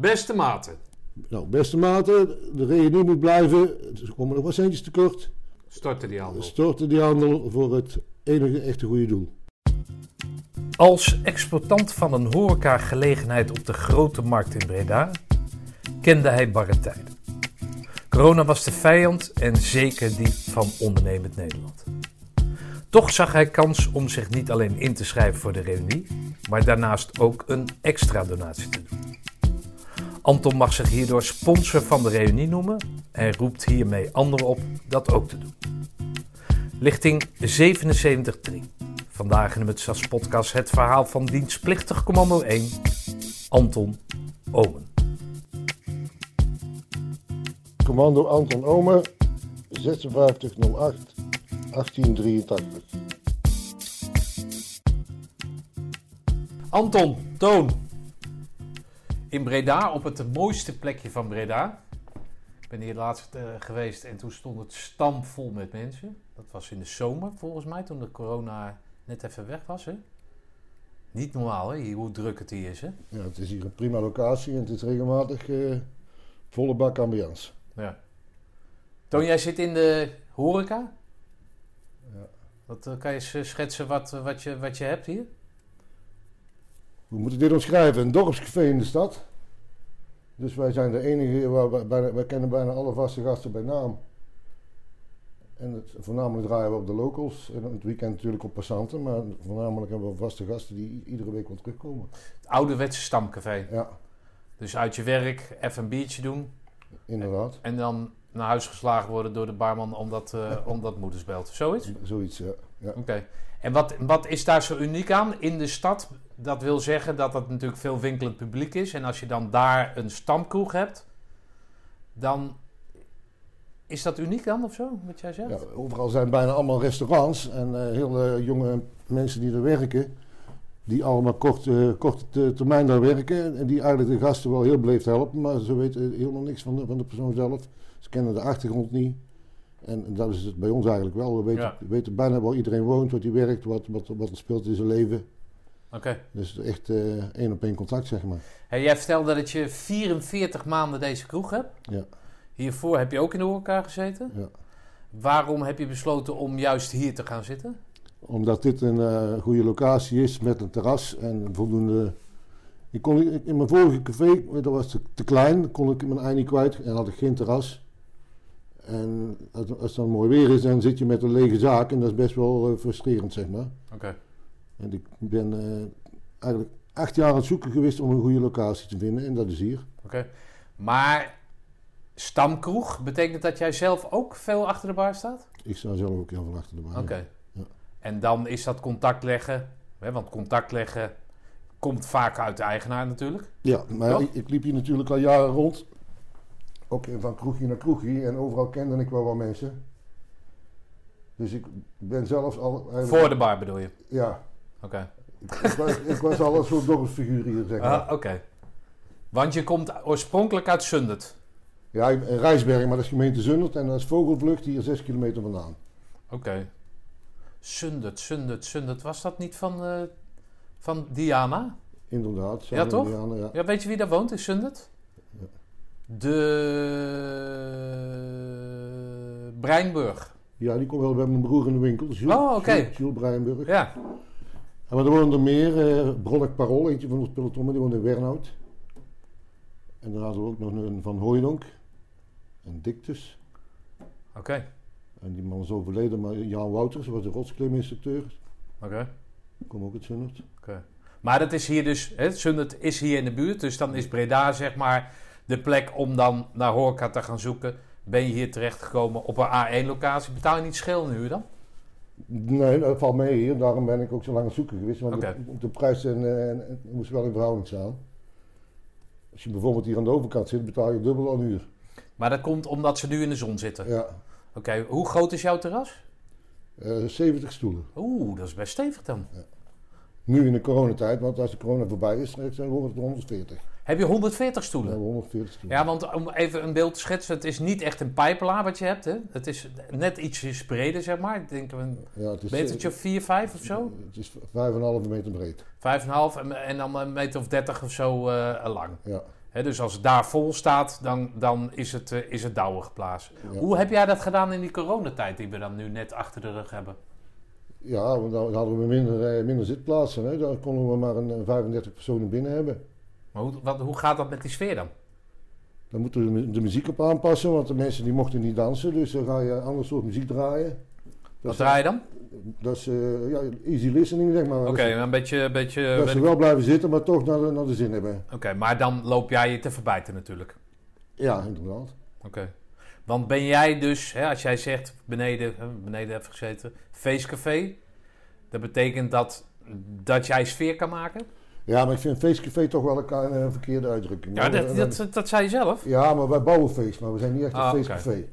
Beste maten. Nou, beste maten, de reunie moet blijven. Er komen nog wat centjes tekort. Storten die handel. storten die handel voor het enige echte goede doel. Als exploitant van een horecagelegenheid op de Grote Markt in Breda kende hij barre tijden. Corona was de vijand en zeker die van ondernemend Nederland. Toch zag hij kans om zich niet alleen in te schrijven voor de reunie, maar daarnaast ook een extra donatie te doen. Anton mag zich hierdoor sponsor van de reunie noemen en roept hiermee anderen op dat ook te doen. Lichting 77.3. Vandaag in de Mutsas podcast het verhaal van dienstplichtig commando 1, Anton Omen. Commando Anton Ome, 5608 1883. Anton, Toon. In Breda, op het mooiste plekje van Breda. Ik ben hier laatst eh, geweest en toen stond het stampvol met mensen. Dat was in de zomer volgens mij, toen de corona net even weg was. Hè? Niet normaal, hè? hoe druk het hier is. Hè? Ja, het is hier een prima locatie en het is regelmatig eh, volle bak ambiance. Ja. Toon, jij zit in de horeca. Ja. Wat, eh, kan je schetsen wat, wat, je, wat je hebt hier? Hoe moet ik dit omschrijven? Een dorpscafé in de stad. Dus wij zijn de enige, waar wij, bijna, wij kennen bijna alle vaste gasten bij naam. En het, voornamelijk draaien we op de locals. En het weekend natuurlijk op passanten. Maar voornamelijk hebben we vaste gasten die iedere week wel terugkomen. Het ouderwetse stamcafé. Ja, Dus uit je werk even een biertje doen. inderdaad. En dan naar huis geslagen worden door de barman omdat, eh omdat moeders belt. Zoiets? Zoiets, ja. ja. Oké. En wat, wat is daar zo uniek aan in de stad? Dat wil zeggen dat het natuurlijk veel winkelend publiek is. En als je dan daar een stamkroeg hebt, dan is dat uniek dan of zo, wat jij zegt? Ja, overal zijn bijna allemaal restaurants en eh heel eh, jonge mensen die er werken, die allemaal kort, eh, korte te- termijn daar werken en die eigenlijk de gasten wel heel beleefd helpen, maar ze weten helemaal niks van de, van de persoon zelf. Ze kennen de achtergrond niet. En dat is het bij ons eigenlijk wel. We weten, Ja. weten bijna waar iedereen woont, wat hij werkt, wat, wat, wat er speelt in zijn leven. Oké. Dus echt eh, één op één contact, zeg maar. Hey, jij vertelde dat je 44 maanden deze kroeg hebt. Ja. Hiervoor heb je ook in de horeca gezeten. Ja. Waarom heb je besloten om juist hier te gaan zitten? Omdat dit een eh, goede locatie is met een terras en voldoende. Ik kon, ik- in mijn vorige café, dat was te, te klein, kon ik mijn ei niet kwijt en had ik geen terras. En als, als het dan mooi weer is, dan zit je met een lege zaak en dat is best wel eh, frustrerend, zeg maar. Oké. En ik ben eh, eigenlijk acht jaar aan het zoeken geweest om een goede locatie te vinden en dat is hier. Oké. Maar stamkroeg, betekent dat jij zelf ook veel achter de bar staat? Ik sta zelf ook heel veel achter de bar. Oké. Ja. En dan is dat contact leggen, hè, want contact leggen komt vaak uit de eigenaar natuurlijk. Ja, maar ik, ik liep hier natuurlijk al jaren rond. Ook van kroegje naar kroegje. En overal kende ik wel wat mensen. Dus ik ben zelfs al... eigenlijk- Voor de bar bedoel je? Ja. Oké. Ik, ik was, ik was al een soort dorpsfiguur hier, zeg maar. Ah, Oké. Want je komt oorspronkelijk uit Sundert. Ja, Rijsberg, maar dat is gemeente Zundert. En dat is Vogelvlucht, hier zes kilometer vandaan. Oké. Sundert, Sundert, Sundert. Was dat niet van, eh, van Diana? Inderdaad. Ja, toch? Indianen, ja. Ja, weet je wie daar woont in Sundert? Ja. De Breinburg. ja, die komt wel bij mijn broer in de winkel. Jules, Oh, oké. Jules, Jules Breinburg. Ja. En maar er wonen er meer. eh Brodek Parol, eentje van ons peloton, maar die woont in Wernhout. En dan hadden we ook nog een van Hooydonk. En Dictus. Oké. En die man is overleden, maar Jan Wouters was de rotskliminstructeur. Oké. Kom ook uit Zundert. Maar dat is hier dus, hè, Zundert is hier in de buurt, dus dan is Breda zeg maar de plek om dan naar horeca te gaan zoeken. Ben je hier terechtgekomen op een A1-locatie? Betaal je niet schil huur dan? Nee, dat valt mee hier. Daarom ben ik ook zo lang aan zoeken geweest. Want de, de prijs en, eh, en- moest wel in verhouding staan. Als je bijvoorbeeld hier aan de overkant zit, betaal je dubbel aan uur. Maar dat komt omdat ze nu in de zon zitten. Ja, Oké, hoe groot is jouw terras? eh 70 stoelen. Oeh, dat is best stevig dan. Nu in de coronatijd, want als de corona voorbij is, zijn het 140. Heb je 140 Dan stoelen? we 140 stoelen. Ja, want om even een beeld te schetsen, het is niet echt een pijpelaar wat je hebt. Hè? Het is net ietsjes breder, zeg maar. Ik denk een Ja, het is, metertje of 4, 5 of zo. Het is 5,5 meter breed. 5,5 en, en dan een meter of 30 of zo eh, lang. Ja. Hè, dus als het daar vol staat, dan, dan is, het, eh, is het geblazen. Ja. Hoe heb jij dat gedaan in die coronatijd die we dan nu net achter de rug hebben? Ja, want dan hadden we minder, eh, minder zitplaatsen. Hè. Dan konden we maar een 35 personen binnen hebben. Maar hoe, wat, hoe gaat dat met die sfeer dan? Dan moeten we de, mu- de muziek op aanpassen, want de mensen die mochten niet dansen. Dus dan ga je een ander soort muziek draaien. Wat is- draai je dan? Dat is eh, ja, easy listening, zeg maar. Oké, Dat, een beetje... een beetje dat ze wel blijven zitten, maar toch naar de, naar de zin hebben. Oké, maar dan loop jij je te verbijten natuurlijk. Ja, inderdaad. Oké. Want ben jij dus, hè, als jij zegt beneden, hè, beneden heb gezeten, feestcafé, dat betekent dat, dat jij sfeer kan maken? Ja, maar ik vind feestcafé toch wel een, een verkeerde uitdrukking. Ja, dat, dat, dat zei je zelf. Ja, maar wij bouwen feest, maar we zijn niet echt een Ah, feestcafé.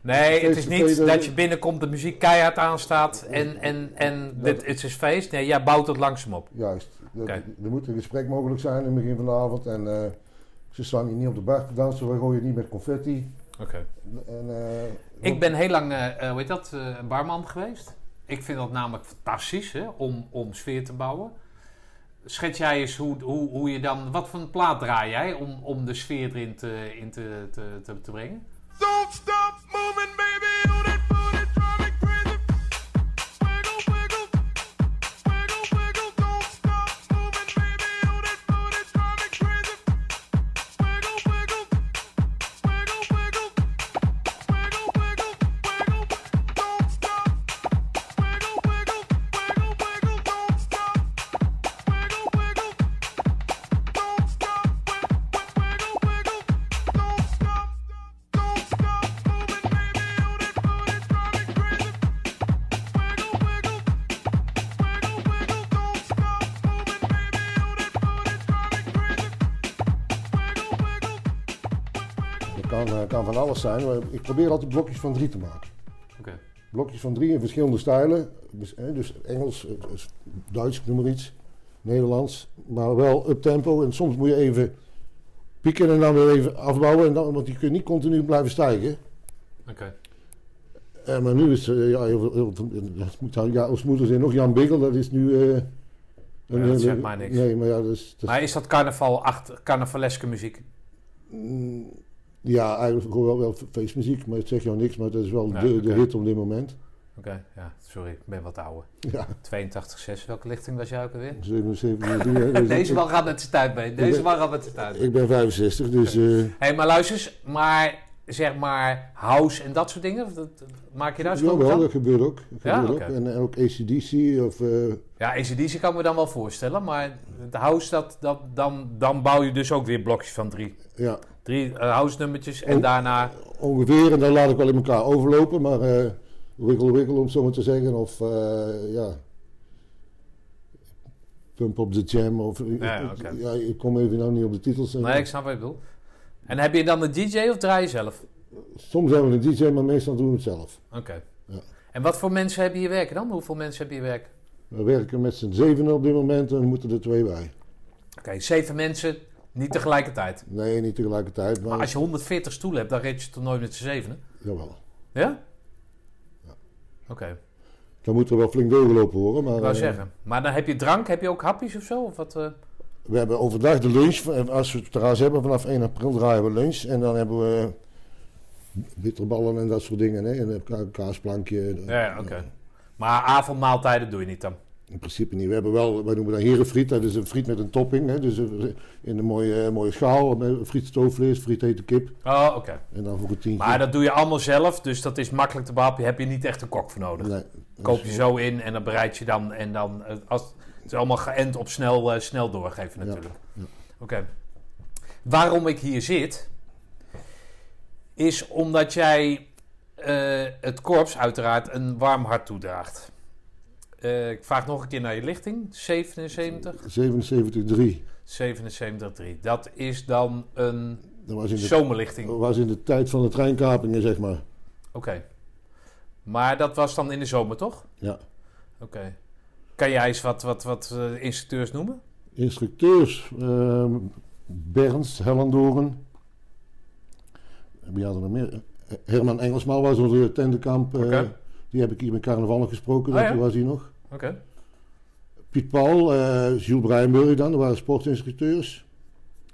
Nee, het is niet dat- dat je binnenkomt, de muziek keihard aanstaat en, en, en dit, het is feest. Nee, jij bouwt het langzaam op. Juist. Er moet een gesprek mogelijk zijn in het begin van de avond. En eh, ze staan hier niet op de bar te dansen, we gooien niet met confetti. Oké. Eh, Ik ben heel lang, eh, eh, hoe heet dat, eh, barman geweest. Ik vind dat namelijk fantastisch, hè, om, om sfeer te bouwen. Schets jij eens hoe, hoe, hoe je dan, wat voor een plaat draai jij om, om de sfeer erin te, in te, te, te, brengen? Don't stop moving, baby. Kan, eh, van alles zijn. maar Ik probeer altijd blokjes van drie te maken. Blokjes van drie in verschillende stijlen. Dus, eh, dus Engels, eh, dus Duits, noem maar iets. Nederlands. Maar wel up tempo. En soms moet je even pieken en dan weer even afbouwen. En dan, want je kunt niet continu blijven stijgen. Oké. Eh, maar nu is, eh, ja, heel, heel, dat moet, ja, als moeder zijn nog Jan Biggel, dat is nu... eh, een dat zegt mij niks. Nee, maar ja, dat is... dat Maar is dat carnaval achter, carnavaleske muziek? Mm, ja, eigenlijk gewoon wel, wel feestmuziek, maar het zegt jou niks, maar dat is wel de, de oké. hit op dit moment. Oké, ja, sorry, ik ben wat ouder. Ja, 82,6. Welke lichting was jij ook alweer? 77, hè, dus Deze ik, man gaat met zijn tijd mee. Deze man gaat met zijn tijd mee. ik ben 65, dus eh, Hé, maar luister eens, maar zeg maar house en dat soort dingen, dat, maak je daar zo jawel, dat gebeurt ook. Dat Ja, gebeurt ook. En, en ook ACDC of... eh, Ja, ACDC kan me dan wel voorstellen, maar de house, dat, dat, dan, dan bouw je dus ook weer blokjes van drie. ja, Drie eh, house nummertjes en Oh. daarna... ongeveer, en dan laat ik wel in elkaar overlopen, maar eh wiggle wiggle om zo maar te zeggen, of eh, ja... Pump up the Jam, of... Ja, ik kom even nou niet op de titels. Nee, ik snap wat je bedoelt. En heb je dan de DJ of draai je zelf? Soms hebben we een DJ, maar meestal doen we het zelf. Oké. Ja. En wat voor mensen heb je hier werken dan? Hoeveel mensen heb je hier werken? We werken met z'n zeven op dit moment en er moeten er twee bij. Oké, zeven mensen, niet tegelijkertijd. Nee, niet tegelijkertijd, maar, Maar als je 140 stoelen hebt, dan red je toch nooit met z'n zevenen? jawel. Ja? Oké, Dan moet er wel flink doorgelopen worden. Maar ik wou eh, zeggen. Maar dan heb je drank, heb je ook hapjes of zo? Of wat? eh? we hebben overdag de lunch. En Als we het terras hebben, vanaf 1 april draaien we lunch. En dan hebben we bitterballen en dat soort dingen. Hè? En een ka- kaasplankje. Ja, ja, oké. Maar avondmaaltijden doe je niet dan? In principe niet. We hebben wel, wij noemen dat herenfriet. Dat is een friet met een topping. Hè? Dus eh, in een mooie, mooie schaal. Met friet stoofvlees, friet hete kip. Oh, oké. En dan voor een tientje. Maar dat doe je allemaal zelf, dus dat is makkelijk te behappen. Heb je niet echt een kok voor nodig. Nee, Koop je zo in en dan bereid je dan. En dan eh, als, het is allemaal geënt op snel, eh, snel doorgeven natuurlijk. ja. Oké. Waarom ik hier zit, is omdat jij eh, het korps uiteraard een warm hart toedraagt. Eh, ik vraag nog een keer naar je lichting. 77, 77,3. 77,3. Dat is dan een Dat was in de zomerlichting. Dat was in de tijd van de treinkapingen, zeg maar. Oké. Maar dat was dan in de zomer, toch? Ja. Oké. Kan jij eens wat, wat, wat eh, instructeurs noemen? Instructeurs, ehm Berns, Hellendoren. Wie hadden er nog meer? Herman Engelsman was onze tentenkamp. eh. Die heb ik hier met carnaval gesproken, Oh, dat ja? was hij nog. Oké. Piet Paul, eh Jules Bruinburg dan, dat waren sportinstructeurs.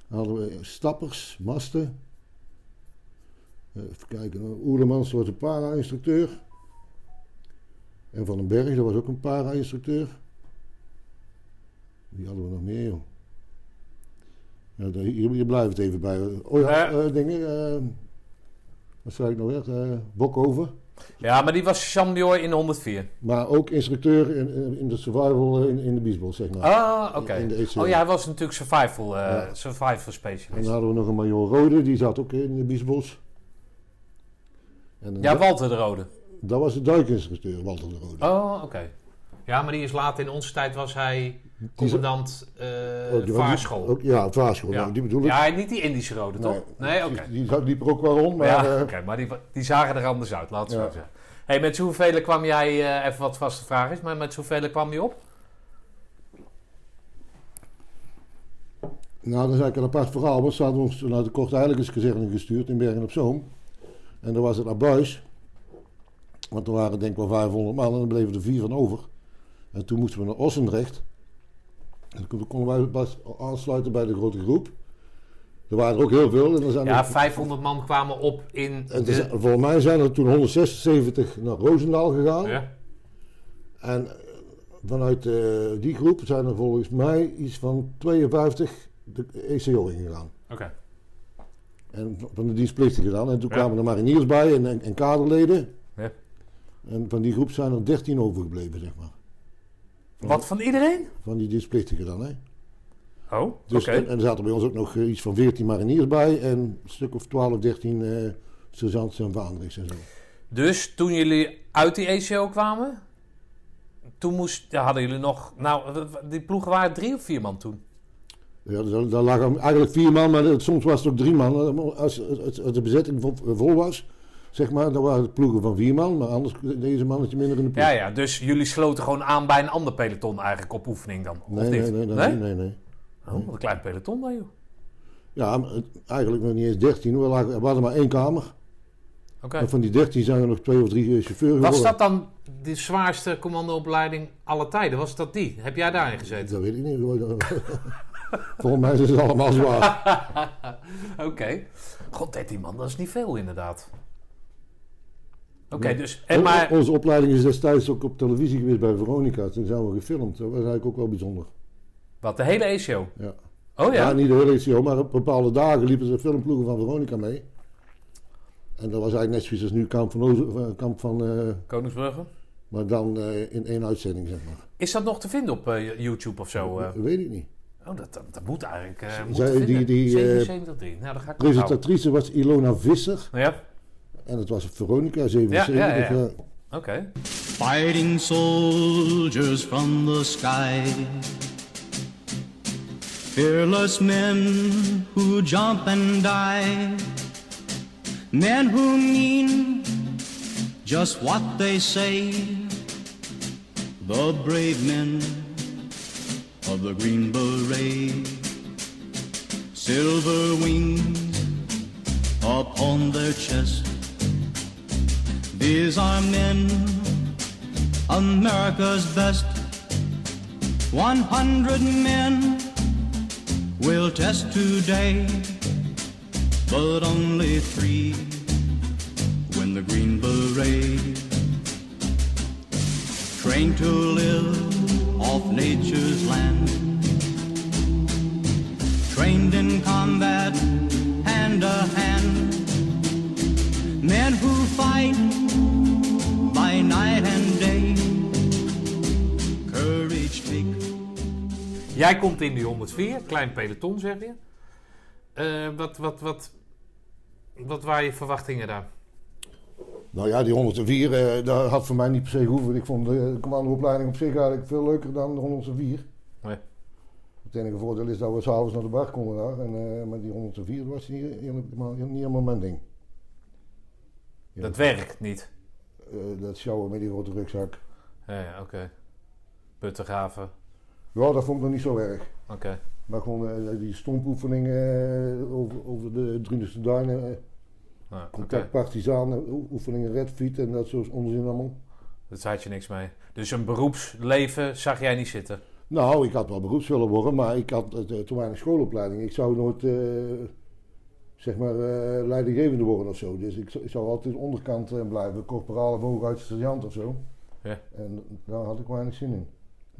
Dan hadden we stappers, masten. Eh, Even kijken, Oerlemans was een para-instructeur. En Van den Berg, dat was ook een para-instructeur. Wie hadden we nog meer, joh? Ja, hier, hier blijft het even bij. Oh ja, eh, dingen. eh, wat zei ik nou weer? Eh Bokhoven. Ja, maar die was champion in de 104. Maar ook instructeur in, in- de survival eh, in, in de Biesbos, zeg maar. Ah, oké. Oh ja, hij was natuurlijk survival, eh, Ja. survival En specialist. dan hadden we nog een major Rode, die zat ook in de. En een Ja, Walter de Rode. dat was de duikinstructeur, Walter de Rode. Oh, oké. Ja, maar die is later in onze tijd was hij commandant eh Ook- die- vaarschool. Ook, ja, vaarschool, ja. nou, die bedoel ik. ja, niet die Indische rode, toch? Nee, oké. Die, die liep er ook wel rond, maar... ja, eh, oké, maar die, die zagen er anders uit, laat het Ja. zo zeggen. hey, met hoeveel kwam jij, eh, even wat vaste vraag is, maar met hoeveel kwam je op? Nou, dat is eigenlijk een apart verhaal. Want ze hadden ons naar de Kort Heiligensgezegde gestuurd in Bergen op Zoom. En dan was het abuis. Want er waren denk ik wel 500 man en dan bleven er vier van over. En toen moesten we naar Ossendrecht. En toen konden wij pas aansluiten bij de grote groep. Er waren er ook heel veel. En er zijn Ja, er- 500 man kwamen op in en de... zijn- volgens mij zijn er toen 176 naar Roosendaal gegaan. Ja? En eh, vanuit eh, die groep zijn er volgens mij iets van 52 de ECO ingegaan. Oké. En van de dienstplichtigen dan. En toen Ja. kwamen er mariniers bij en, en, en kaderleden. Ja. En van die groep zijn er 13 overgebleven, zeg maar. Wat van iedereen? Van die dienstplichtigen dan, hè. Oh, oké. Dus, en, en er zaten bij ons ook nog eh, iets van 14 mariniers bij. En een stuk of 12, 13 eh sergeants en vaandrigs en zo. Dus toen jullie uit die ECO kwamen, toen moest, ja, hadden jullie nog, nou, die ploegen waren drie of vier man toen? Ja, dus daar, daar lagen eigenlijk vier man, maar soms was het ook drie man. Eh, Als, als, als de bezetting vol, vol was, zeg maar, dan waren het ploegen van vier man. Maar anders deze mannetje minder in de ploeg. Ja, ja, dus jullie sloten gewoon aan bij een ander peloton eigenlijk op oefening dan? Nee, nee, nee, nee, nee, nee. Oh, wat een klein peloton dan, joh. Ja, eigenlijk nog niet eens 13. We, lagen, we hadden maar één kamer. Oké. En van die 13 zijn er nog twee of drie eh, chauffeurs Was geworden. dat dan de zwaarste commandoopleiding aller tijden? Was dat die? Heb jij daarin gezeten? Dat weet ik niet. Volgens mij is het allemaal zwaar. Oké. God, 13 man, dat is niet veel inderdaad. Oké, dus... En maar, Onze opleiding is destijds ook op televisie geweest bij Veronica. Toen zijn we gefilmd. Dat was eigenlijk ook wel bijzonder. wat, de hele ECO? Ja. Oh Ja, ja? niet de hele ECO, maar op bepaalde dagen liepen de filmploegen van Veronica mee. En dat was eigenlijk net zoiets als nu Kamp van, eh, kamp van eh, Koningsbrugge? maar dan eh, in één uitzending, zeg maar. Is dat nog te vinden op YouTube of zo? Dat weet ik niet. Oh, dat, dat, dat moet eigenlijk. eh moet Zij- die- die, eh, 773. Nou, dat ga ik. Presentatrice was Ilona Visser. Ja, En het was Veronica 77. Ja, ja, ja. oké. Fighting soldiers from the sky. Fearless men who jump and die. Men who mean just what they say. The brave men of the Green Beret. Silver wings upon their chest. These are men, America's best. 100 men will test today, but only three win the Green Beret. Trained to live off nature's land. Trained in combat, hand to hand. Men who fight Jij komt in die 104, klein peloton zeg je. Eh, wat, wat, wat, wat waren je verwachtingen daar? Nou ja, die 104, eh, dat had voor mij niet per se gehoeven. Ik vond de commandoopleiding op zich eigenlijk veel leuker dan de 104. Nee. Het enige voordeel is dat we s'avonds naar de bar konden daar. En, eh, maar die 104 was niet helemaal, niet helemaal mijn ding. Ja, Dat werkt niet. eh, dat sjouwen met die grote rugzak. Ja, oké. Puttengraven, Ja, dat vond ik nog niet zo erg. oké. Maar gewoon eh, die stompoefeningen eh, over, over de Drunense duinen. eh, oké. contact partisanen, oe- oefeningen redfiet en dat soort onzin allemaal. Dat had je niks mee. Dus een beroepsleven zag jij niet zitten? Nou, ik had wel beroeps willen worden, maar ik had eh, te weinig schoolopleiding. Ik zou nooit, zeg maar, leidinggevende worden of zo. Dus ik, zou- ik zou altijd onderkant blijven, corporaal of hooguit sergeant of zo. Ja. En daar had ik weinig zin in.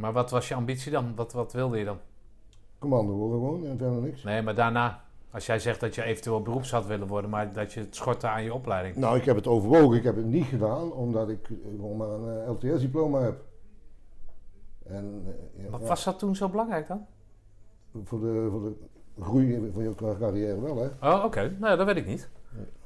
Maar wat was je ambitie dan? Wat, wat wilde je dan? Commando worden gewoon en verder niks. Nee, maar daarna, als jij zegt dat je eventueel beroeps had willen worden, maar dat je het schortte aan je opleiding. Nou, ik heb het overwogen. Ik heb het niet gedaan, omdat ik gewoon maar een eh, LTS-diploma heb. En eh, ja, Maar ja, was dat toen zo belangrijk dan? voor, de, voor de groei van je carrière wel, hè? Oh, oké. Nee, dat weet ik niet.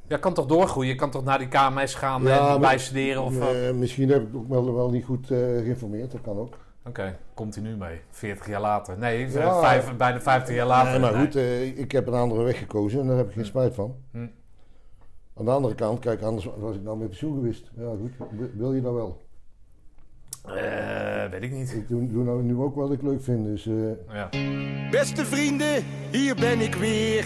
Je kan toch doorgroeien? Je kan toch naar die KMS gaan Ja, en bijstuderen? Of, misschien heb ik ook wel, wel niet goed eh, geïnformeerd, dat kan ook. Oké, komt hij nu mee? 40 jaar later. Nee, Ja. vijf, bijna 50 jaar later. Nee, maar goed, eh, ik heb een andere weg gekozen en daar heb ik geen spijt van. Hm. Aan de andere kant, kijk, anders was ik nou met pensioen geweest. Ja, goed, wil- je dat wel? Eh, weet ik niet. Ik doe, doe nou nu ook wat ik leuk vind, dus... eh, Ja. Beste vrienden, hier ben ik weer.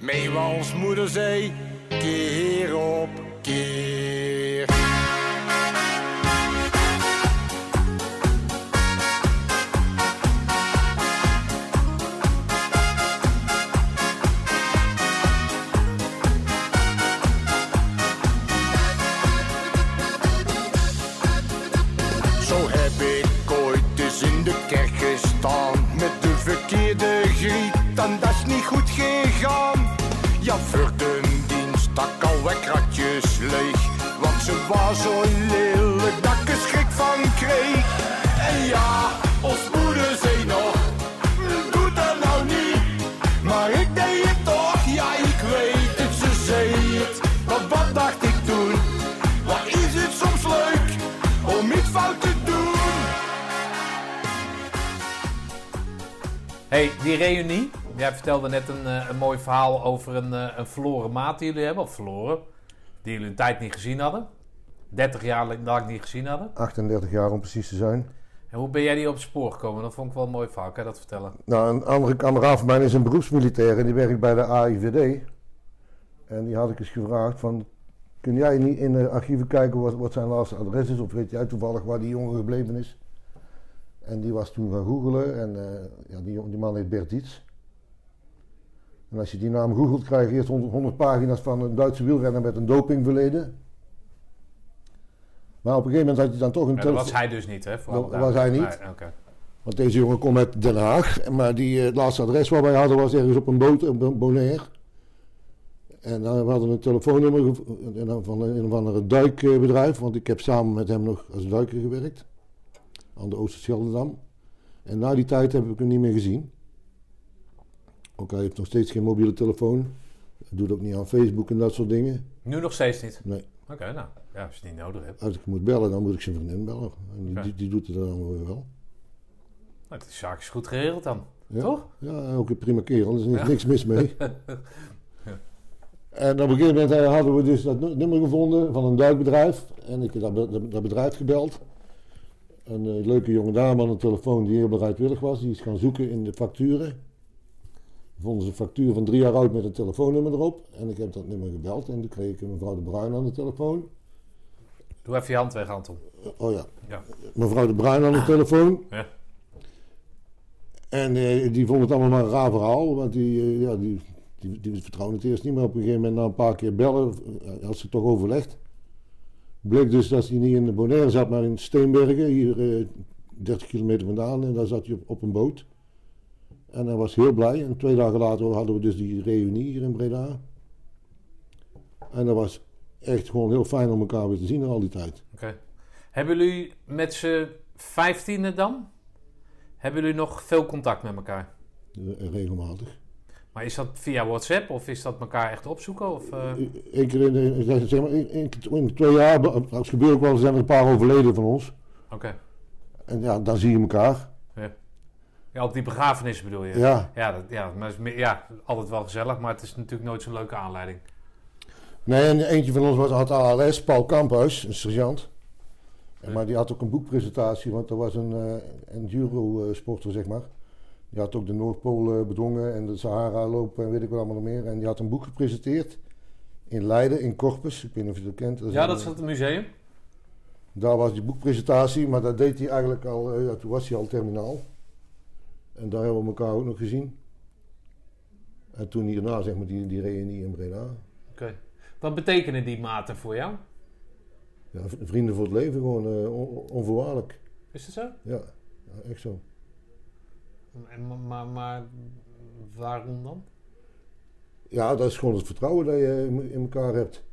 Meewals moeder zei, keer op keer. Ze was zo lelijk dat ik er schrik van kreeg. En ja, ons moeder zei nog, doe dat nou niet, maar ik deed het toch, ja ik weet het, ze zei het. Maar wat dacht ik toen? Wat is het soms leuk om iets fout te doen? hey, die reunie. Jij vertelde net een, eh, een mooi verhaal over een, eh, een verloren maat die jullie hebben. Of verloren. Die jullie een tijd niet gezien hadden. 30 jaar lang niet gezien hadden. 38 jaar om precies te zijn. En hoe ben jij die op het spoor gekomen? Dat vond ik wel een mooi verhaal. Kan je dat vertellen? Nou, een andere kameraad van mij is een beroepsmilitair en die werkt bij de AIVD. En die had ik eens gevraagd van, kun jij niet in de archieven kijken wat, wat zijn laatste adres is? Of weet jij toevallig waar die jongen gebleven is? En die was toen gaan googelen en eh, ja, die, die man heet Bert Dietz. En als je die naam googelt krijg je eerst 100, 100 pagina's van een Duitse wielrenner met een dopingverleden. Maar op een gegeven moment had je dan toch een Ja, dat was hij dus niet, hè? Voor Dat was hij niet. Nee. Want deze jongen komt uit Den Haag. Maar die, eh, het laatste adres waar wij hadden was ergens op een boot, op een Bonaire. En dan we hadden een telefoonnummer van een, of andere duikbedrijf. Want ik heb samen met hem nog als duiker gewerkt. Aan de Oosterscheldedam. En na die tijd heb ik hem niet meer gezien. Ook hij heeft nog steeds geen mobiele telefoon. Hij doet ook niet aan Facebook en dat soort dingen. Nu nog steeds niet? Nee. Oké, nou. Ja, als je het niet nodig hebt. Als ik moet bellen, dan moet ik zijn vriendin bellen. En die, die, die doet het dan wel. Nou, de zaak is goed geregeld dan. Ja. Toch? Ja, ook een prima kerel. Er is Ja. niks mis mee. En op een gegeven moment eh, hadden we dus dat nu- nummer gevonden van een duikbedrijf. En ik heb dat, dat bedrijf gebeld. Een eh, leuke jonge dame aan de telefoon die heel bereidwillig was. Die is gaan zoeken in de facturen. Vonden ze een factuur van drie jaar oud met een telefoonnummer erop. En ik heb dat nummer gebeld. En toen kreeg ik mevrouw de Bruin aan de telefoon. Doe even je hand weg, Anton. Oh ja. Ja. Mevrouw de Bruin aan de telefoon. Ja. En eh, die vond het allemaal maar een raar verhaal. Want die, eh, ja, die, die, die vertrouwde het eerst niet. Maar op een gegeven moment na een paar keer bellen, eh, had ze toch overlegd. Bleek dus dat hij niet in de Bonaire zat, maar in Steenbergen. Hier eh 30 kilometer vandaan. En daar zat hij op, op een boot. En hij was heel blij. En twee dagen later hadden we dus die reunie hier in Breda. En dat was echt gewoon heel fijn om elkaar weer te zien al die tijd. Oké. Hebben jullie met z'n vijftiende dan? Hebben jullie nog veel contact met elkaar? Eh, Regelmatig. Maar is dat via WhatsApp of is dat elkaar echt opzoeken? Of, keer in, de, zeg maar, in de twee jaar, als gebeurt ook wel, zijn er een paar overleden van ons. Oké. En ja, dan zie je elkaar. Ja, op die begrafenis bedoel je? Ja. Ja, dat, ja, maar is ja, altijd wel gezellig, maar het is natuurlijk nooit zo'n leuke aanleiding. Nee, en eentje van ons was, had ALS, Paul Kamphuis, een sergeant. En, maar die had ook een boekpresentatie, want er was een eh enduro-sporter, zeg maar. Die had ook de Noordpool eh, bedwongen en de Sahara lopen en weet ik wat allemaal nog meer. En die had een boek gepresenteerd in Leiden, in Corpus. Ik weet niet of je dat kent. Ja, een, dat is eh, het museum. Daar was die boekpresentatie, maar dat deed hij eigenlijk al, eh, ja, toen was hij al terminaal. En daar hebben we elkaar ook nog gezien. En toen hierna, zeg maar, die, die reunie in Breda. Wat betekenen die maten voor jou? Ja, vrienden voor het leven, gewoon on- onvoorwaardelijk. Is dat zo? Ja, ja, echt zo. En, maar, maar, maar waarom dan? Ja, dat is gewoon het vertrouwen dat je in, in elkaar hebt.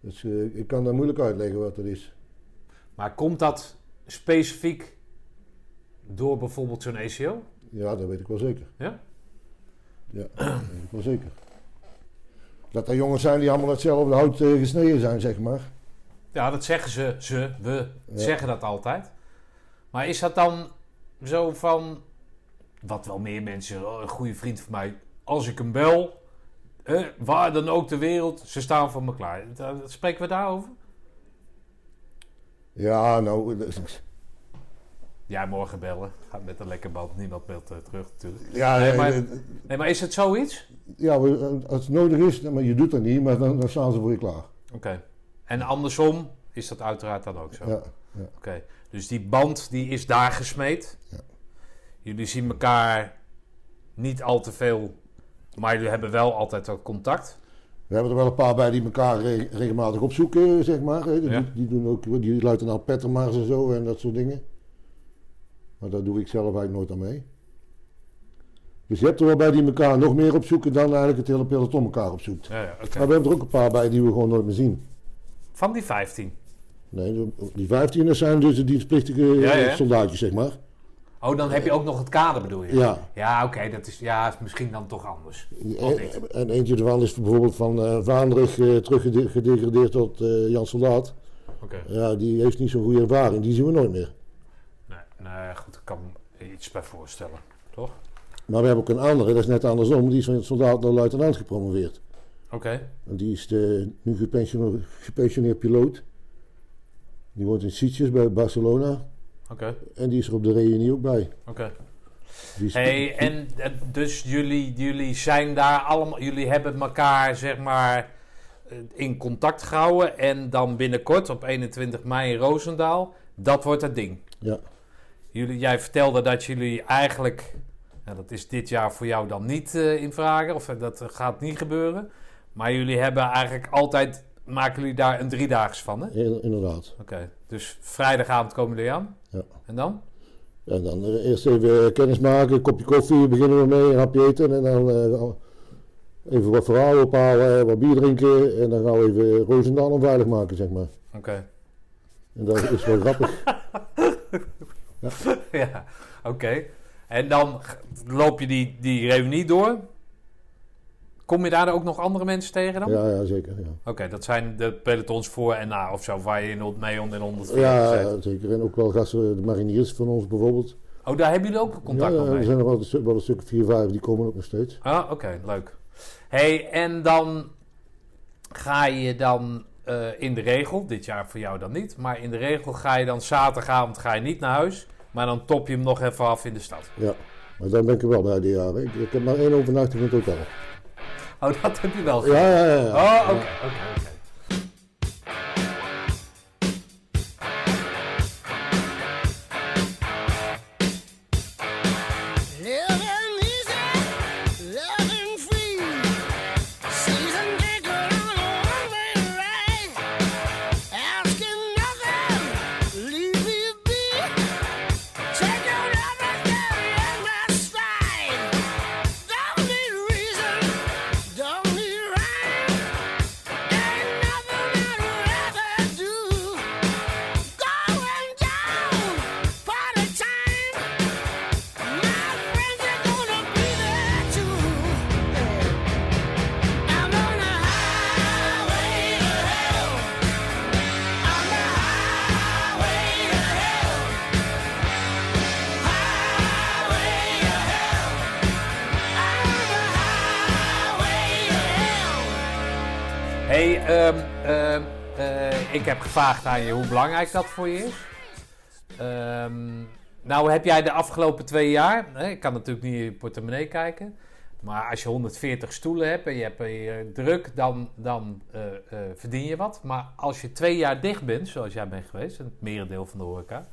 Dus eh, ik kan daar moeilijk uitleggen wat dat is. Maar komt dat specifiek door bijvoorbeeld zo'n ACO? Ja, dat weet ik wel zeker. Ja? Ja, dat weet ik wel zeker. Dat er jongens zijn die allemaal hetzelfde hout eh, gesneden zijn, zeg maar. Ja, dat zeggen ze, ze, we Ja. zeggen dat altijd. Maar is dat dan zo van, wat wel meer mensen, oh, een goede vriend van mij, als ik hem bel, eh, waar dan ook ter wereld, ze staan voor me klaar. Spreken we daarover? Ja, nou, dat- Ja, morgen bellen. Gaat met een lekker band. Niemand belt eh, terug natuurlijk. ja, Nee, eh, maar- eh, Nee, maar is het zoiets? ja, als het nodig is, maar je doet dat niet, maar dan, dan staan ze voor je klaar. Oké. En andersom is dat uiteraard dan ook zo? Ja, Oké. Dus die band die is daar gesmeed. Ja. Jullie zien elkaar niet al te veel, maar jullie hebben wel altijd wat contact. We hebben er wel een paar bij die elkaar re- regelmatig opzoeken, zeg maar. Die, Ja. die doen ook, die luitenant Pettermars en zo en dat soort dingen. Maar daar doe ik zelf eigenlijk nooit aan mee. Dus je hebt er wel bij die elkaar nog meer opzoeken dan eigenlijk het hele peloton elkaar opzoekt. Ja, ja, oké. Maar we hebben er ook een paar bij die we gewoon nooit meer zien. Van die 15. Nee, die 15 zijn dus de dienstplichtige eh, Ja, ja. soldaatjes, zeg maar. Oh, dan heb je ook nog het kader bedoel je? Ja. Ja, oké. dat is ja, is misschien dan toch anders. En, en eentje ervan is bijvoorbeeld van eh Vaandrig eh teruggedegradeerd tot eh, Jan Soldaat. Oké. Ja, die heeft niet zo'n goede ervaring. Die zien we nooit meer. Nee, nee, goed. Ik kan me iets bij voorstellen. Toch? Maar we hebben ook een andere, dat is net andersom. Die is van soldaat naar luitenant gepromoveerd. Oké. En die is de, nu gepensioneerd, gepensioneerd piloot. Die woont in Sitges bij Barcelona. Oké. En die is er op de reunie ook bij. Oké. Hey, en eh, dus jullie, jullie zijn daar allemaal, jullie hebben elkaar zeg maar eh, in contact gehouden en dan binnenkort op 21 mei in Roosendaal, dat wordt het ding. Ja. Jullie, jij vertelde dat jullie eigenlijk, nou, dat is dit jaar voor jou dan niet eh, in vragen, of eh, dat gaat niet gebeuren, maar jullie hebben eigenlijk altijd, maken jullie daar een driedaags van, hè? In- inderdaad. Oké, dus vrijdagavond komen jullie aan. Ja. En dan? En dan eh, eerst even kennis maken, een kopje koffie, beginnen we mee, een hapje eten. En dan even wat verhalen ophalen, wat bier drinken. En dan gaan we even Roosendaal onveilig maken, zeg maar. Oké. En dat is wel grappig. ja, oké. En dan loop je die, die reunie door. Kom je daar ook nog andere mensen tegen dan? Ja, ja zeker. Ja, Oké, dat zijn de pelotons voor en na of zo, waar je in mee 104 ja, zit. ja, zeker. En ook wel gasten, de mariniers van ons bijvoorbeeld. Oh, daar hebben jullie ook contact ja, nog ja, er mee? zijn er wel een, wel een stuk 4, 5, die komen ook nog steeds. Ah, oké, leuk. hey, en dan ga je dan eh, in de regel, dit jaar voor jou dan niet, maar in de regel ga je dan zaterdagavond ga je niet naar huis, maar dan top je hem nog even af in de stad. Ja, maar daar ben ik er wel bij die jaren. Ik, ik heb maar één overnachting in het hotel. Oh, dat heb je wel gedaan. Ja, ja, ja. ja. Oh, oké, oké, ehm, ehm, eh, ik heb gevraagd aan je hoe belangrijk dat voor je is. Ehm, nou heb jij de afgelopen twee jaar, hè, ik kan natuurlijk niet in je portemonnee kijken, maar als je 140 stoelen hebt en je hebt hier druk, dan, dan eh, eh, verdien je wat. Maar als je twee jaar dicht bent, zoals jij bent geweest, het merendeel van de horeca,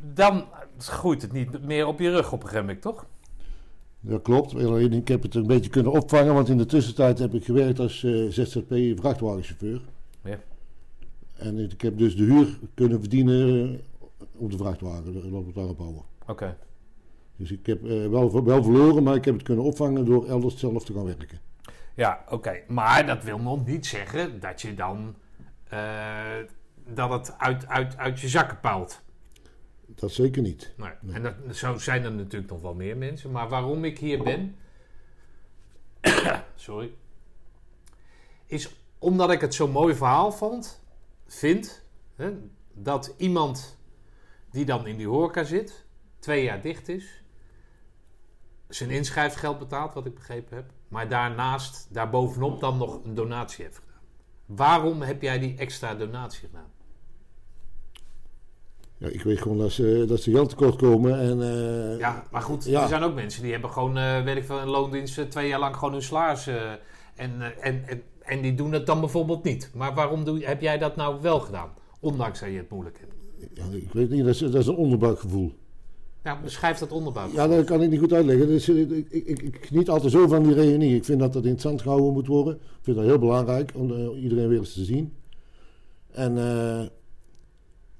dan groeit het niet meer op je rug op een gegeven moment, toch? Dat klopt. Alleen ik heb het een beetje kunnen opvangen, want in de tussentijd heb ik gewerkt als eh, ZZP vrachtwagenchauffeur. Ja. En ik heb dus de huur kunnen verdienen eh, op de vrachtwagen, loopt het houden. Oké. Dus ik heb eh, wel, wel verloren, maar ik heb het kunnen opvangen door elders zelf te gaan werken. Ja, oké. Maar dat wil nog niet zeggen dat je dan... dat het uit, uit, uit je zakken puilt. Dat zeker niet. Nee. En dat, zo zijn er natuurlijk nog wel meer mensen. Maar waarom ik hier ben... sorry. Is omdat ik het zo'n mooi verhaal vond... Vind... Hè, dat iemand die dan in die horeca zit... Twee jaar dicht is... Zijn inschrijfgeld betaalt, wat ik begrepen heb. Maar daarnaast, daarbovenop dan nog een donatie heeft gedaan. Waarom heb jij die extra donatie gedaan? Ja, ik weet gewoon dat ze, dat ze geld tekort komen. En, eh, Ja, maar goed, Ja. er zijn ook mensen die hebben gewoon, eh weet ik veel, een loondienst eh, twee jaar lang gewoon hun eh, en, en, en, en die doen het dan bijvoorbeeld niet. Maar waarom doe, heb jij dat nou wel gedaan? Ondanks dat je het moeilijk hebt. ja, ik weet niet, dat is, dat is een onderbuikgevoel. Nou, beschrijf dat onderbouw. Ja, dat kan ik niet goed uitleggen. Dus, ik, ik, ik, geniet altijd zo van die reunie. Ik vind dat dat in het zand gehouden moet worden. Ik vind dat heel belangrijk om iedereen weer eens te zien. En eh,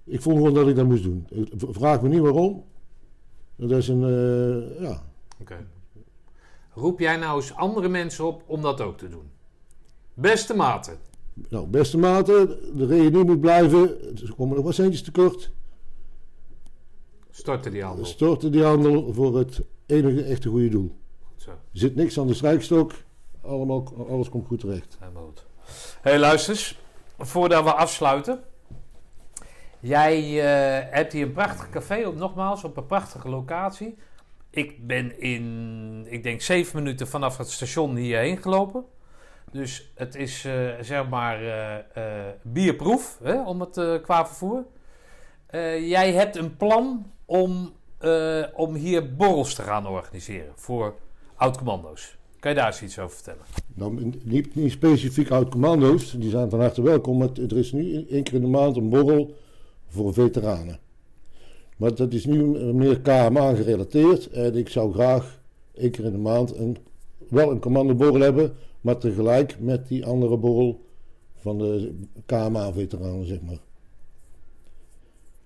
ik vond gewoon dat ik dat moest doen. Ik- Vraag me niet waarom. Dat is een, eh, ja, Oké. Roep jij nou eens andere mensen op om dat ook te doen? Beste maten. nou, beste mate, de reunie moet blijven. Er komen nog wat centjes tekort. Storten die handel. Storten die handel voor het enige echte goede doel. Goed zo. Er zit niks aan de strijkstok. Allemaal, alles komt goed terecht. Helemaal goed. hey, luister eens. Voordat we afsluiten. Jij eh, hebt hier een prachtig café, op, nogmaals, op een prachtige locatie. Ik ben in, ik denk, zeven minuten vanaf het station hierheen gelopen. Dus het is, eh, zeg maar, eh, bierproef, hè, om het qua vervoer. Jij hebt een plan om, om hier borrels te gaan organiseren voor oud-commando's. Kan je daar eens iets over vertellen? Nou, niet, niet specifiek uit commando's, die zijn van harte welkom. Maar er is nu één keer in de maand een borrel voor veteranen. Maar dat is nu meer KMA gerelateerd. En ik zou graag één keer in de maand een, wel een commandoborrel hebben, maar tegelijk met die andere borrel van de KMA-veteranen, zeg maar.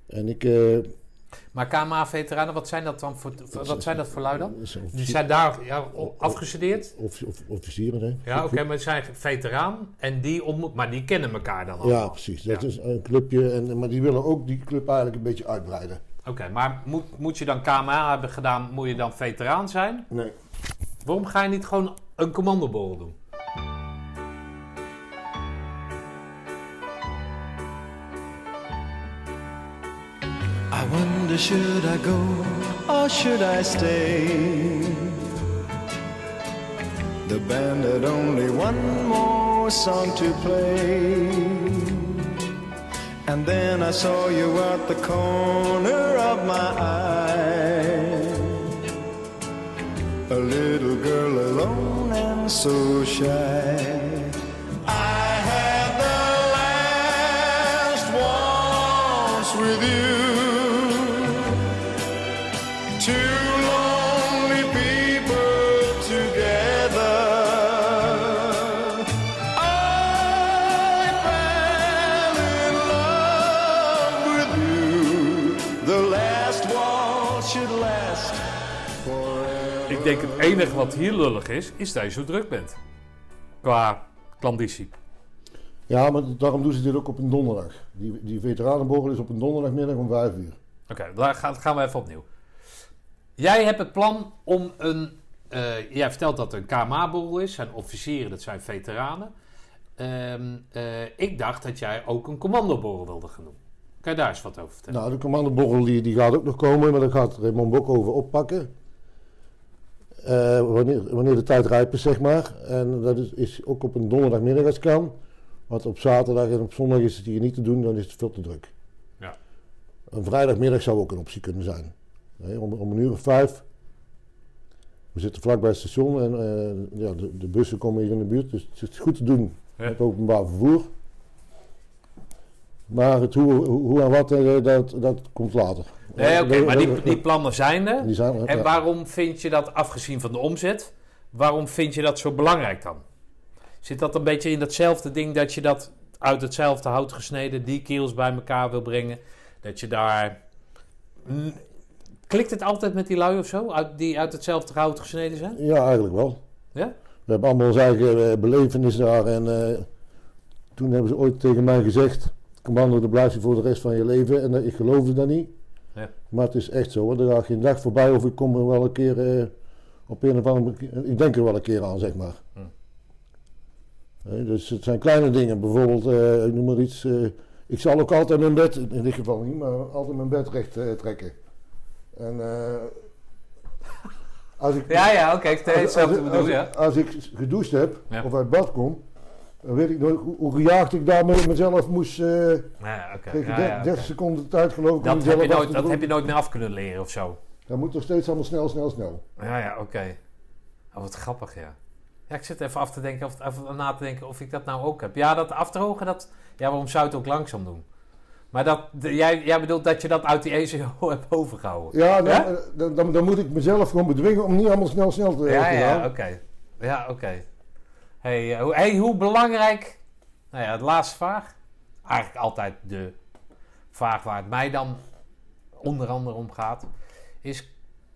En ik... eh, Maar KMA-veteranen, wat zijn dat dan voor, wat zijn dat voor lui dan? Die zijn daar ja, afgestudeerd. of, of, officieren, hè? Ja, oké, maar het zijn veteraan en die ontmoet, maar die kennen elkaar dan al. Ja, precies. Dat Ja. is een clubje, en, maar die willen ook die club eigenlijk een beetje uitbreiden. Oké, maar moet, moet je dan KMA hebben gedaan, moet je dan veteraan zijn? Nee. Waarom ga je niet gewoon een commandoborrel doen? Wonder should I go or should I stay? The band had only one more song to play. And then I saw you at the corner of my eye. A little girl alone and so shy. Denk het enige wat hier lullig is, is dat je zo druk bent. Qua klanditie. Ja, maar daarom doen ze dit ook op een donderdag. Die, die veteranenborrel is op een donderdagmiddag om 5 uur. Oké, daar gaan, gaan we even opnieuw. Jij hebt het plan om een... eh, jij vertelt dat er een KMA-borrel is. zijn officieren, dat zijn veteranen. Ehm, eh, ik dacht dat jij ook een commandoborrel wilde gaan doen. Kan je daar eens wat over vertellen? Nou, de commandoborrel die, die gaat ook nog komen, maar daar gaat Raymond Bok over oppakken. Eh, wanneer, wanneer de tijd rijp is, zeg maar. En dat is, is ook op een donderdagmiddag als het kan. Want op zaterdag en op zondag is het hier niet te doen, dan is het veel te druk. Ja. Een vrijdagmiddag zou ook een optie kunnen zijn. Nee, om, om een uur of vijf. We zitten vlakbij het station en eh, ja, de, de bussen komen hier in de buurt, dus het is goed te doen Ja. met openbaar vervoer. Maar het hoe, en wat, eh, dat, dat komt later. Nee, oké, Eh, maar die, eh, die plannen zijn er. die zijn er, En ja. waarom vind je dat, afgezien van de omzet, waarom vind je dat zo belangrijk dan? Zit dat een beetje in datzelfde ding dat je dat uit hetzelfde hout gesneden, die keels bij elkaar wil brengen? Dat je daar. Klikt het altijd met die lui of zo, uit, die uit hetzelfde hout gesneden zijn? Ja, eigenlijk wel. Ja? We hebben allemaal onze eigen belevenis daar. En toen hebben ze ooit tegen mij gezegd: Commando, daar blijf je voor de rest van je leven. En eh, ik geloofde dat niet. Ja. Maar het is echt zo. Hoor. Er gaat geen dag voorbij of ik kom er wel een keer eh, op een of andere Ik denk er wel een keer aan, zeg maar. Hm. Dus het zijn kleine dingen. Bijvoorbeeld, eh, ik noem maar iets. ik zal ook altijd mijn bed, in dit geval niet, maar altijd mijn bed recht trekken. En als ik, Ja, ja, oké, ik als, hetzelfde bedoel, als- ja. als ik gedoucht heb Ja. of uit bad kom, weet ik nog hoe, hoe gejaagd ik daar met mezelf moest. Ja, oké. tegen ja, der- ja, 30 oké. seconden tijd geloof ik. Dat, heb je nooit, dat heb je nooit meer af kunnen leren of zo. Dat moet toch steeds allemaal snel, snel, snel. Ja, ja, oké. Oh, wat grappig, ja. Ja, ik zit even af te denken, of, even na te denken of ik dat nou ook heb. Ja, dat afdrogen, dat... Ja, waarom zou je het ook langzaam doen? Maar dat, de- jij, jij bedoelt dat je dat uit die ECO hebt overgehouden? Ja, dan, Ja? eh, Dan, dan, dan moet ik mezelf gewoon bedwingen om niet allemaal snel, snel te, Ja, te ja, oké. Ja, oké. Eh, hoe- hey, hoe belangrijk... Nou ja, het laatste vraag. Eigenlijk altijd de vraag waar het mij dan onder andere om gaat. Is,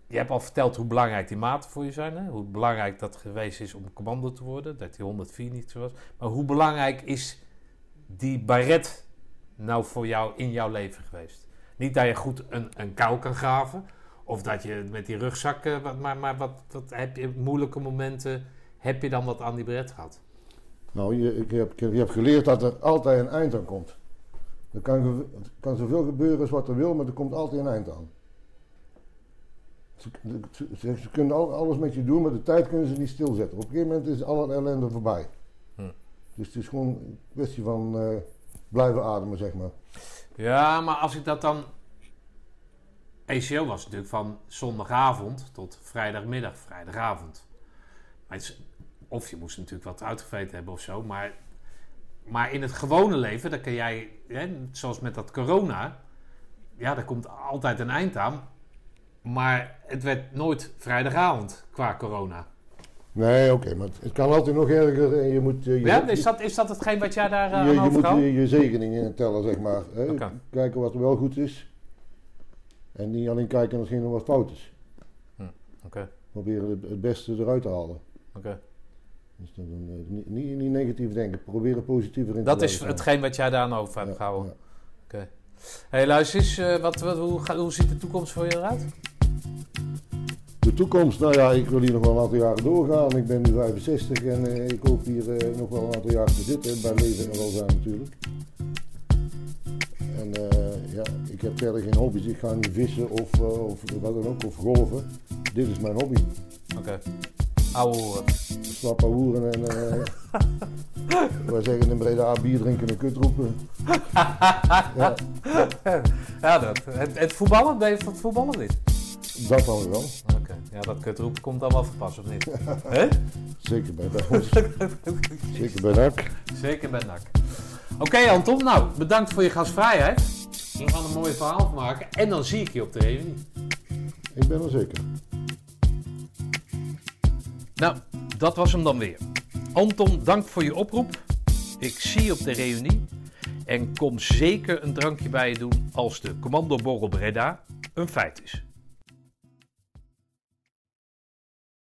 je hebt al verteld hoe belangrijk die maten voor je zijn. Hè? Hoe belangrijk dat geweest is om commando te worden. Dat die 104 niet zo was. Maar hoe belangrijk is die baret nou voor jou in jouw leven geweest? Niet dat je goed een, een kou kan graven. Of dat je met die rugzak, eh, maar, maar wat, wat heb je moeilijke momenten, heb je dan wat aan die beret gehad? Nou, je, ik heb, je hebt geleerd dat er altijd een eind aan komt. Er kan, kan zoveel gebeuren als wat er wil, maar er komt altijd een eind aan. Ze, ze, ze- ze kunnen al- alles met je doen, maar de tijd kunnen ze niet stilzetten. Op een gegeven moment is alle ellende voorbij. Hm. Dus het is gewoon een kwestie van eh, blijven ademen, zeg maar. Ja, maar als ik dat dan... ECO was natuurlijk van zondagavond tot vrijdagmiddag, vrijdagavond. Maar het is- of je moest natuurlijk wat uitgevreten hebben of zo, maar... Maar in het gewone leven, dan kan jij, hè, zoals met dat corona, ja, daar komt altijd een eind aan. Maar het werd nooit vrijdagavond qua corona. Nee, oké, maar het, kan altijd nog erger. En je moet, eh, je, Ja, is dat, is dat hetgeen wat jij daar eh, je, aan je moet overhoudt? je, je zegeningen tellen, zeg maar. Hè? Kijken wat er wel goed is. En niet alleen kijken naar wat fout is. Oké, Proberen het, het beste eruit te halen. oké. Dus dan, eh, niet, niet, niet negatief denken, proberen positiever in te Dat is hetgeen wat jij daar aan over hebt Ja, gehouden. ja. hey, luister eens, eh, wat, wat, hoe, hoe ziet de toekomst voor je eruit? De toekomst, nou ja, ik wil hier nog wel een aantal jaren doorgaan. Ik ben nu 65 en eh, ik hoop hier nog wel een aantal jaren te zitten. Bij leven en welzijn natuurlijk. En ja, ik heb verder geen hobby's. Ik ga niet vissen of, of wat dan ook, of golven. Dit is mijn hobby. Oké. Ouwe hoeren. Slappe hoeren en eh wij zeggen in Breda bier drinken en kut roepen. ja, Ja, dat. Het, het voetballen, ben je van het voetballen niet? dat dan wel. Oké. Ja, dat kutroep komt dan wel van pas, of niet? Hè? Zeker bij, ons. Zeker bij NAC. Zeker bij NAC. Oké Anton, nou, bedankt voor je gastvrijheid. We gaan een mooi verhaal maken. En dan zie ik je op de reunie. Ik ben er zeker. Nou, dat was hem dan weer. Anton, dank voor je oproep. Ik zie je op de reunie. En kom zeker een drankje bij je doen als de Commandoborrel Breda een feit is.